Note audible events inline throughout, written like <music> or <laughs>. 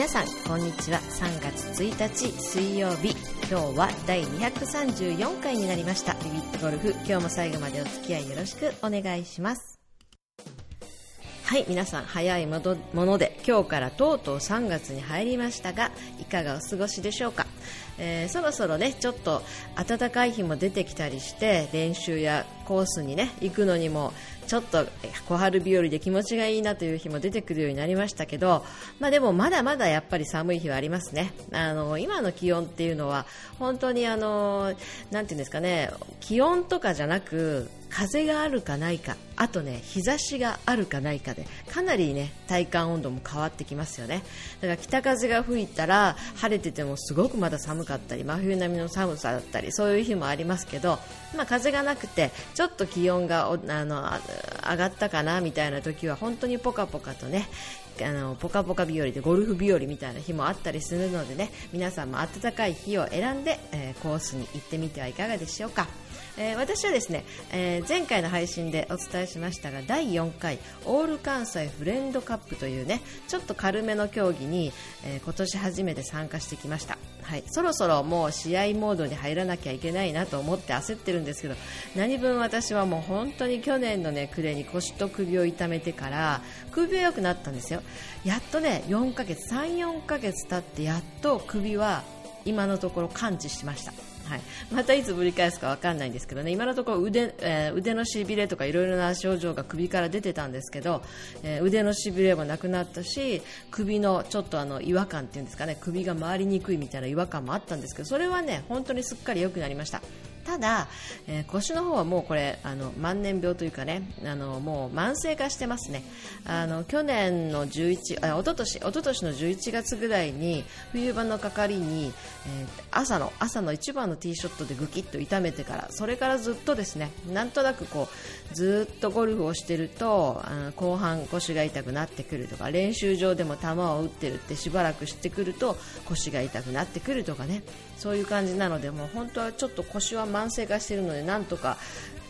皆さんこんにちは。3月1日水曜日。今日は第234回になりました。ビビットゴルフ今日も最後までお付き合いよろしくお願いします。はい皆さん早いもので今日からとうとう3月に入りましたがいかがお過ごしでしょうか、えー、そろそろねちょっと暖かい日も出てきたりして練習やコースにね行くのにもちょっと小春日和で気持ちがいいなという日も出てくるようになりましたけど、まあ、でもまだまだやっぱり寒い日はありますね。あの今の気温っていうのは本当にあのなていうんですかね気温とかじゃなく風があるかないかあとね日差しがあるかないかでかなりね体感温度も変わってきますよねだから北風が吹いたら晴れててもすごくまだ寒かったり真冬並みの寒さだったりそういう日もありますけど、まあ、風がなくてちょっと気温があの上がったかなみたいな時は本当にポカポカとねあのポカポカ日和でゴルフ日和みたいな日もあったりするのでね皆さんも暖かい日を選んで、えー、コースに行ってみてはいかがでしょうか。えー、私はですね、えー、前回の配信でお伝えしましたが第4回オール関西フレンドカップというねちょっと軽めの競技に、えー、今年初めて参加してきました、はい、そろそろもう試合モードに入らなきゃいけないなと思って焦ってるんですけど何分私はもう本当に去年のね暮れに腰と首を痛めてから首は良くなったんですよ。やっとね4ヶ月3、4ヶ月経ってやっと首は今のところ完治しました。はい、またいつぶり返すか分かんないんですけどね。今のところ腕,、えー、腕のしびれとかいろいろな症状が首から出てたんですけど、えー、腕のしびれもなくなったし首のちょっとあの違和感っていうんですかね。首が回りにくいみたいな違和感もあったんですけどそれはね本当にすっかり良くなりました。ただ、えー、腰の方はもうこれあの万年病というかねあのもう慢性化してますね。あの去年の11あ一昨年一昨年の11月ぐらいに冬場のかかりに、えー、朝の朝の一番のティーショットでぐきっと痛めてからそれからずっとですねなんとなくこうずっとゴルフをしてるとあの後半腰が痛くなってくるとか練習場でも球を打ってるってしばらくしてくると腰が痛くなってくるとかね。そういう感じなのでもう本当はちょっと腰は慢性化しているのでなんとか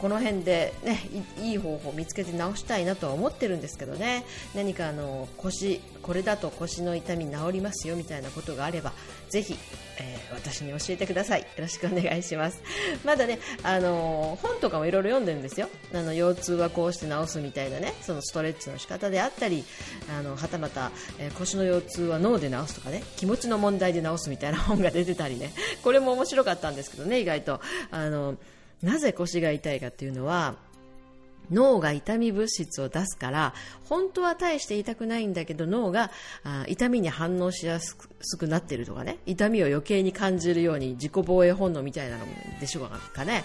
この辺で、ね、いい方法を見つけて直したいなとは思ってるんですけどね。何かあの腰これだと腰の痛み治りますよみたいなことがあればぜひ、えー、私に教えてください。よろしくお願いします。<laughs> まだねあの本とかもいろいろ読んでるんですよ。あの腰痛はこうして治すみたいなねそのストレッチの仕方であったりあのはたまた、えー、腰の腰痛は脳で治すとかね気持ちの問題で治すみたいな本が出てたりね。これも面白かったんですけどね意外と。あのなぜ腰が痛いかっていうのは脳が痛み物質を出すから本当は大して痛くないんだけど脳が痛みに反応しやすくくなってるとかね。痛みを余計に感じるように自己防衛本能みたいなのでしょうかね。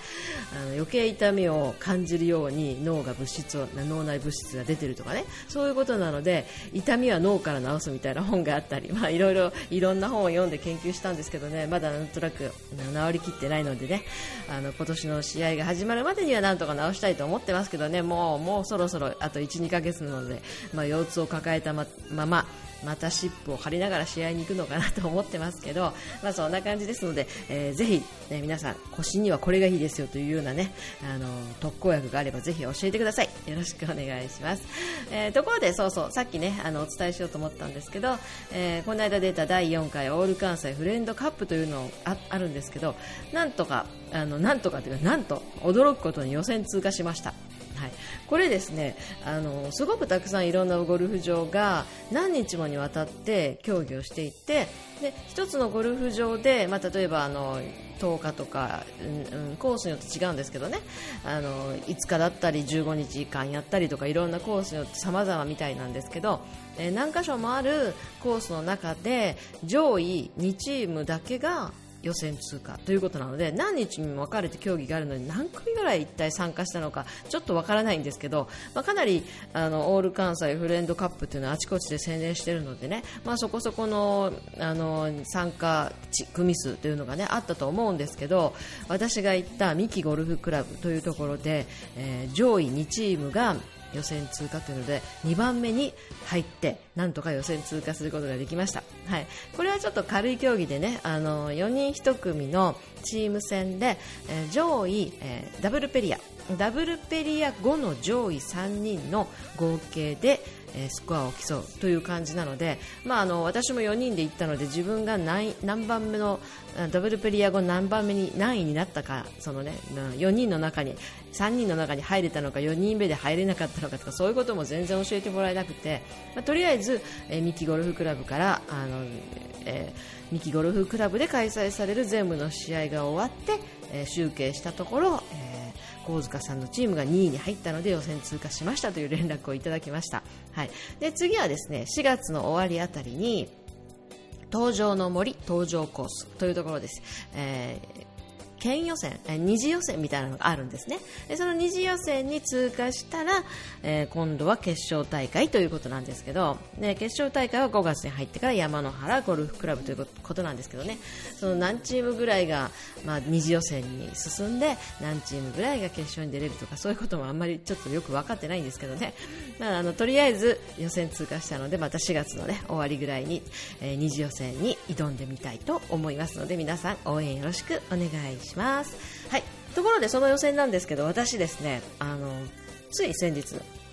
あの余計痛みを感じるように脳が物質を脳内物質が出てるとかね。そういうことなので痛みは脳から治すみたいな本があったり、まあ、いろいろいろんな本を読んで研究したんですけどね。まだなんとなく治りきってないのでね。あの今年の試合が始まるまでにはなんとか治したいと思ってますけどね。もうもうそろそろあと1、2ヶ月なので、まあ、腰痛を抱えたまままたシップを張りながら試合に行くのかなと思ってますけど、<laughs> まあ、そんな感じですので、えー、ぜひ、ね、皆さん腰にはこれがいいですよというようなねあの特効薬があればぜひ教えてください。よろしくお願いします、えー、ところでそうそうさっきねあのお伝えしようと思ったんですけど、えー、この間出た第4回オール関西フレンドカップというのがあるんですけどなんとかあのなんとかというかなんと驚くことに予選通過しました、これですねあのすごくたくさんいろんなゴルフ場が何日もにわたって競技をしていてで1つのゴルフ場で、まあ、例えばあの10日とか、うんうん、コースによって違うんですけどねあの5日だったり15日間やったりとかいろんなコースによって様々みたいなんですけど、え、何箇所もあるコースの中で上位2チームだけが予選通過ということなので何日にも分かれて競技があるのに何組ぐらい一体参加したのかちょっと分からないんですけど、まあ、かなりあのオール関西フレンドカップというのはあちこちで宣伝しているのでね、まあ、そこそこのあの参加組数というのが、ね、あったと思うんですけど私が行った三木ゴルフクラブというところで、えー、上位2チームが予選通過というので2番目に入ってなんとか予選通過することができました、はい、これはちょっと軽い競技でねあの4人1組のチーム戦で、えー、上位、えー、ダブルペリアダブルペリア5の上位3人の合計でえー、スコアを競うという感じなので、まあ、あの私も4人で行ったので自分が何何番目のダブルプレア後何番目に何位になったかその、ね、4人の中に3人の中に入れたのか4人目で入れなかったのかとかそういうことも全然教えてもらえなくて、まあ、とりあえず、えー、三木ゴルフクラブからあの、えー、三木ゴルフクラブで開催される全部の試合が終わって、えー、集計したところ、えー神塚さんのチームが2位に入ったので予選通過しましたという連絡をいただきました、はい、で次はですね4月の終わりあたりに登場の森登場コースというところです、えー県予選、え二次予選みたいなのがあるんですね。でその二次予選に通過したら、えー、今度は決勝大会ということなんですけど、ね、決勝大会は5月に入ってから山の原ゴルフクラブということなんですけどね。その何チームぐらいが、まあ、二次予選に進んで何チームぐらいが決勝に出れるとかそういうこともあんまりちょっとよく分かってないんですけどね、まあ、あのとりあえず予選通過したのでまた4月の、ね、終わりぐらいに、えー、二次予選に挑んでみたいと思いますので皆さん応援よろしくお願いします。します。はい。ところでその予選なんですけど、私ですね、あの、つい先日、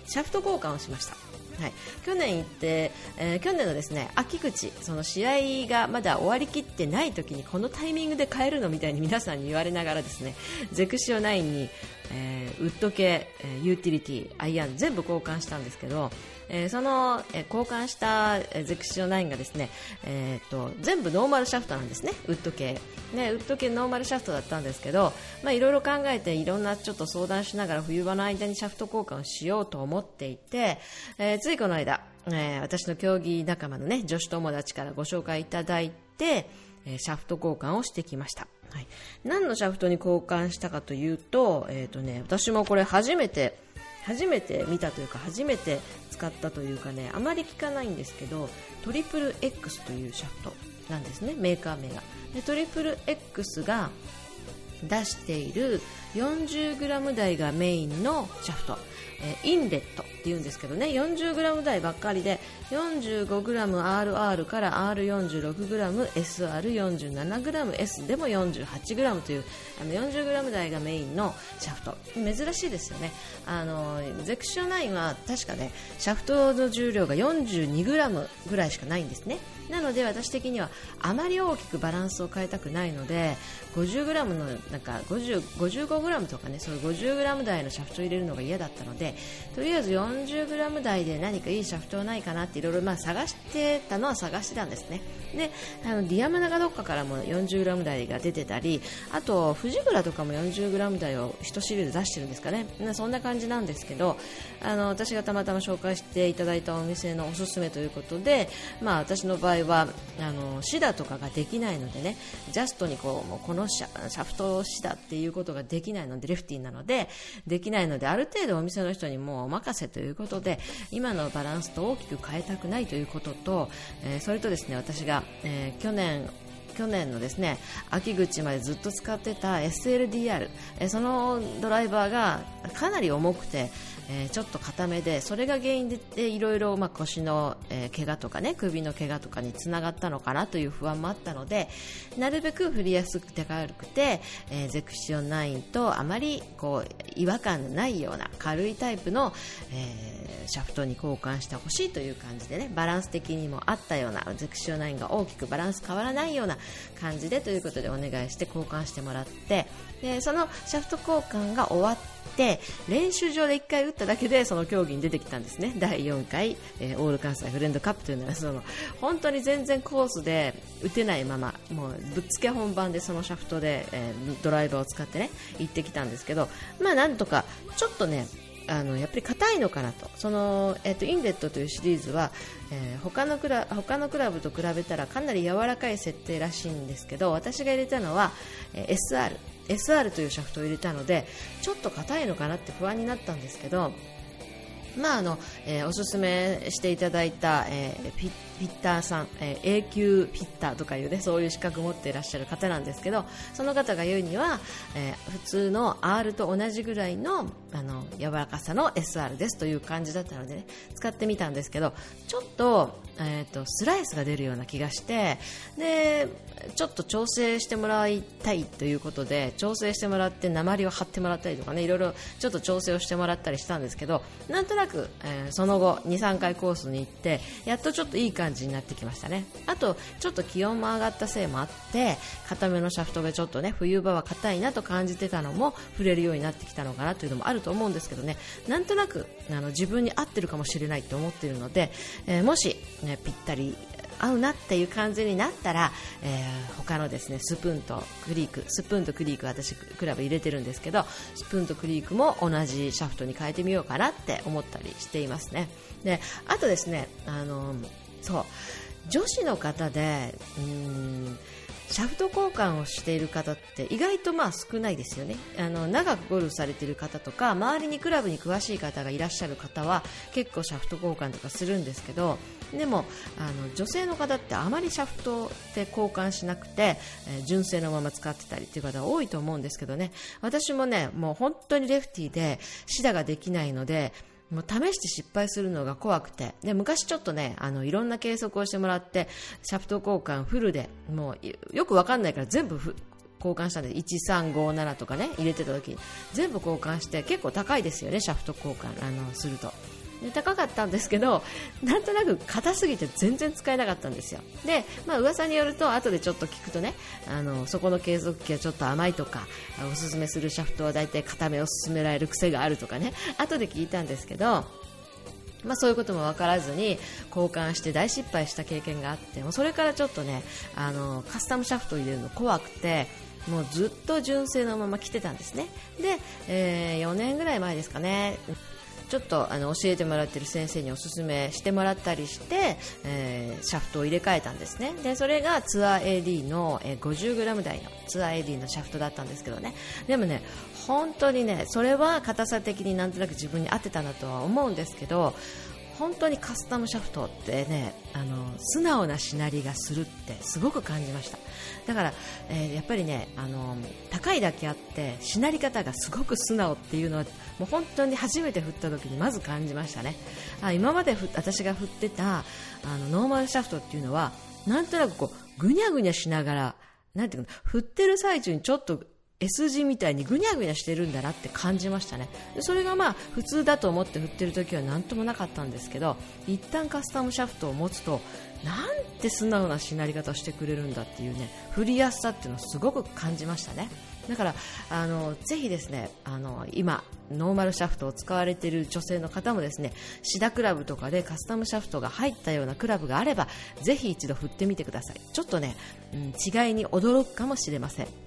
シャフト交換をしました。はい、去年行って、えー、去年のですね秋口その試合がまだ終わりきってない時にこのタイミングで変えるのみたいに皆さんに言われながらですねゼクシオ9に、えー、ウッド系、え、ユーティリティアイアン全部交換したんですけどえー、その、え、交換したゼクシオ9がですね、えーと、全部ノーマルシャフトなんですね、ウッド系、ね、ウッド系ノーマルシャフトだったんですけど、まあ、いろいろ考えていろんなちょっと相談しながら冬場の間にシャフト交換をしようと思っていて、えー、ついこの間、え、私の競技仲間のね女子友達からご紹介いただいて、え、シャフト交換をしてきました。はい、何のシャフトに交換したかというと,、えーとね、私もこれ初めて初めて見たというか初めて使ったというかねあまり聞かないんですけどトリプル X というシャフトなんですねメーカー名が。でトリプル X が出している 40g 台がメインのシャフト。えー、インレットって言うんですけどね 40g 台ばっかりで 45gRR から R46gSR47g-S でも 48g というあの 40g 台がメインのシャフト。珍しいですよね。あのゼクション9は確かねシャフトの重量が 42g ぐらいしかないんですね。なので私的にはあまり大きくバランスを変えたくないので 50g のなんか 55g とかねそういう 50g 台のシャフトを入れるのが嫌だったのでとりあえず 40g 台で何かいいシャフトはないかなっていろいろ探してたのは探してたんですね。であのディアマナがどっかからも 40g 台が出てたりあと富士倉とかも 40g 台を1シリーズ出してるんですかね。そんな感じなんですけどあの私がたまたま紹介していただいたお店のおすすめということで、まあ、私の場合はあのシダとかができないのでねジャストにこうもうこのシャシャフトシダっていうことができないのでレフティーなのでできないのである程度お店の人にもうお任せということで今のバランスと大きく変えたくないということと、えー、それとですね私が、えー、去年去年のですね秋口までずっと使ってた SLDR、えそのドライバーがかなり重くて、えー、ちょっと硬めでそれが原因でいろいろ、腰の、えー、怪我とかね首の怪我とかにつながったのかなという不安もあったのでなるべく振りやすくて軽くて、えー、ゼクシオン9とあまりこう違和感のないような軽いタイプの、えー、シャフトに交換してほしいという感じでねバランス的にもあったようなゼクシオン9が大きくバランス変わらないような感じでということでお願いして交換してもらってでそのシャフト交換が終わって練習場で1回打っただけでその競技に出てきたんですね。第4回、えー、オール関西フレンドカップというのはその本当に全然コースで打てないままもうぶっつけ本番でそのシャフトで、えー、ドライバーを使ってね行ってきたんですけどまあなんとかちょっとねあのやっぱり硬いのかなと。その、えーと、インデットというシリーズは、えー、他のクラ他のクラブと比べたらかなり柔らかい設定らしいんですけど私が入れたのは、えー、SR SR というシャフトを入れたのでちょっと硬いのかなって不安になったんですけどまああのえー、おすすめしていただいた、えー、ピッフィッターさん、えー、永久ピッターとかいうねそういう資格を持っていらっしゃる方なんですけどその方が言うには、えー、普通の R と同じぐらいのあの柔らかさの SR ですという感じだったので、ね、使ってみたんですけどちょっと,、えーと、スライスが出るような気がしてでちょっと調整してもらいたいということで調整してもらって鉛を貼ってもらったりとかねいろいろちょっと調整をしてもらったりしたんですけどなんとなく、えー、その後2、3回コースに行ってやっとちょっといい感じになってきましたね。あとちょっと気温も上がったせいもあって固めのシャフトがちょっとね冬場は硬いなと感じてたのも触れるようになってきたのかなというのもあると思うんですけどね。なんとなくあの自分に合ってるかもしれないと思っているので、えー、もし、ね、ぴったり合うなっていう感じになったら、えー、他のですねスプーンとクリークスプーンとクリーク私クラブ入れてるんですけどスプーンとクリークも同じシャフトに変えてみようかなって思ったりしていますね。であとですねあのそう女子の方でうんシャフト交換をしている方って意外とまあ少ないですよね。あの長くゴルフされている方とか周りにクラブに詳しい方がいらっしゃる方は結構シャフト交換とかするんですけどでもあの女性の方ってあまりシャフトで交換しなくて、えー、純正のまま使ってたりっていう方多いと思うんですけどね。私もねもう本当にレフティーでシダができないのでもう試して失敗するのが怖くて。で昔ちょっとねあのいろんな計測をしてもらってシャフト交換フルでもうよくわかんないから全部交換したんで1357とかね入れてた時全部交換して結構高いですよねシャフト交換あのすると。高かったんですけど <laughs> なんとなく硬すぎて全然使えなかったんですよ。で、まあ噂によると後でちょっと聞くとねあのそこの継続器はちょっと甘いとかおすすめするシャフトは大体固めを勧められる癖があるとかね後で聞いたんですけどまあ、そういうことも分からずに交換して大失敗した経験があってもそれからちょっとねあのカスタムシャフトを入れるの怖くてもうずっと純正のまま来てたんですね。で、えー、4年ぐらい前ですかね。ちょっとあの教えてもらってる先生におすすめしてもらったりして、えー、シャフトを入れ替えたんですね。でそれがツアー AD の、えー、50g 台のツアー AD のシャフトだったんですけどね。でもね本当にねそれは硬さ的になんとなく自分に合ってたなとは思うんですけど本当にカスタムシャフトってねあの素直なしなりがするってすごく感じました。だから、えー、やっぱりねあの高いだけあってしなり方がすごく素直っていうのはもう本当に初めて振った時にまず感じましたね。あ今まで私が振ってたあのノーマルシャフトっていうのはなんとなくこうぐにゃぐにゃしながらなんていうの振ってる最中にちょっと S 字みたいにぐにゃぐにゃしてるんだなって感じましたね。でそれがまあ普通だと思って振ってる時は何ともなかったんですけど一旦カスタムシャフトを持つとなんて素直なしなり方をしてくれるんだっていうね振りやすさっていうのをすごく感じましたね。だからあのぜひですねあの今ノーマルシャフトを使われている女性の方もですね試打クラブとかでカスタムシャフトが入ったようなクラブがあればぜひ一度振ってみてください。ちょっとね、うん、違いに驚くかもしれません。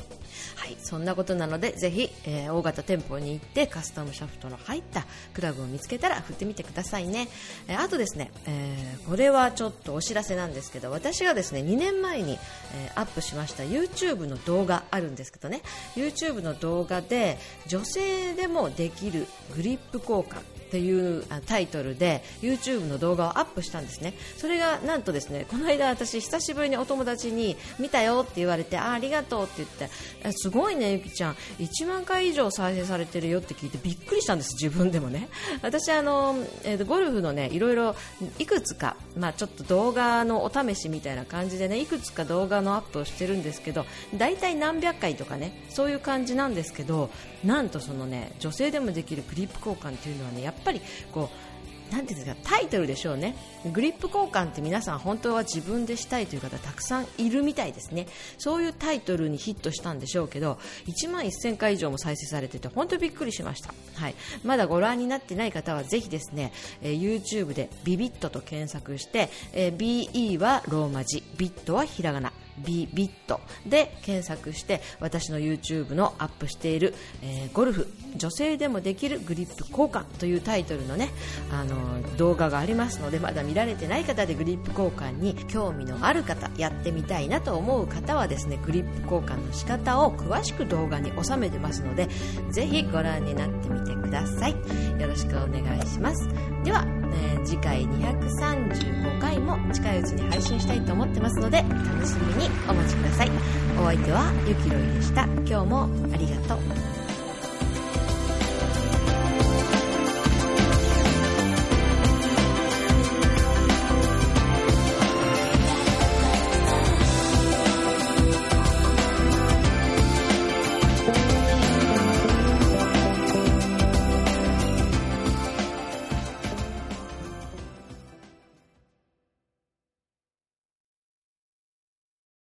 はい、そんなことなのでぜひ、えー、大型店舗に行ってカスタムシャフトの入ったクラブを見つけたら振ってみてくださいね、えー、あとですね、えー、これはちょっとお知らせなんですけど私がですね2年前に、えアップしました YouTube の動画あるんですけどね。YouTube の動画で女性でもできるグリップ交換っていうタイトルで YouTube の動画をアップしたんですね。それがなんとですねこの間私久しぶりにお友達に見たよって言われてあありがとうって言ってすごいねゆきちゃん。1万回以上再生されてるよって聞いてびっくりしたんです自分でもね。私あの、えー、ゴルフのねいろいろいくつかまあちょっと動画のお試しみたいな感じでねいくつか動画のアップをしてるんですけど大体何百回とかねそういう感じなんですけどなんとそのね女性でもできるグリップ交換っていうのはねやっぱりこうなていうんですかタイトルでしょうね。グリップ交換って皆さん本当は自分でしたいという方たくさんいるみたいですね。そういうタイトルにヒットしたんでしょうけど1万1000回以上も再生されてて本当びっくりしました、はい、まだご覧になってない方はぜひですね、えー、YouTube でビビットと検索して、えー、BE はローマ字ビットはひらがな。ビビット。で検索して私の YouTube のアップしている、えー、ゴルフ女性でもできるグリップ交換というタイトルのねあの動画がありますのでまだ見られてない方でグリップ交換に興味のある方やってみたいなと思う方はですねグリップ交換の仕方を詳しく動画に収めてますのでぜひご覧になってみてください。よろしくお願いします。では、えー次回235回も近いうちに配信したいと思ってますので楽しみにお待ちください。お相手はゆきろいでした。今日もありがとう。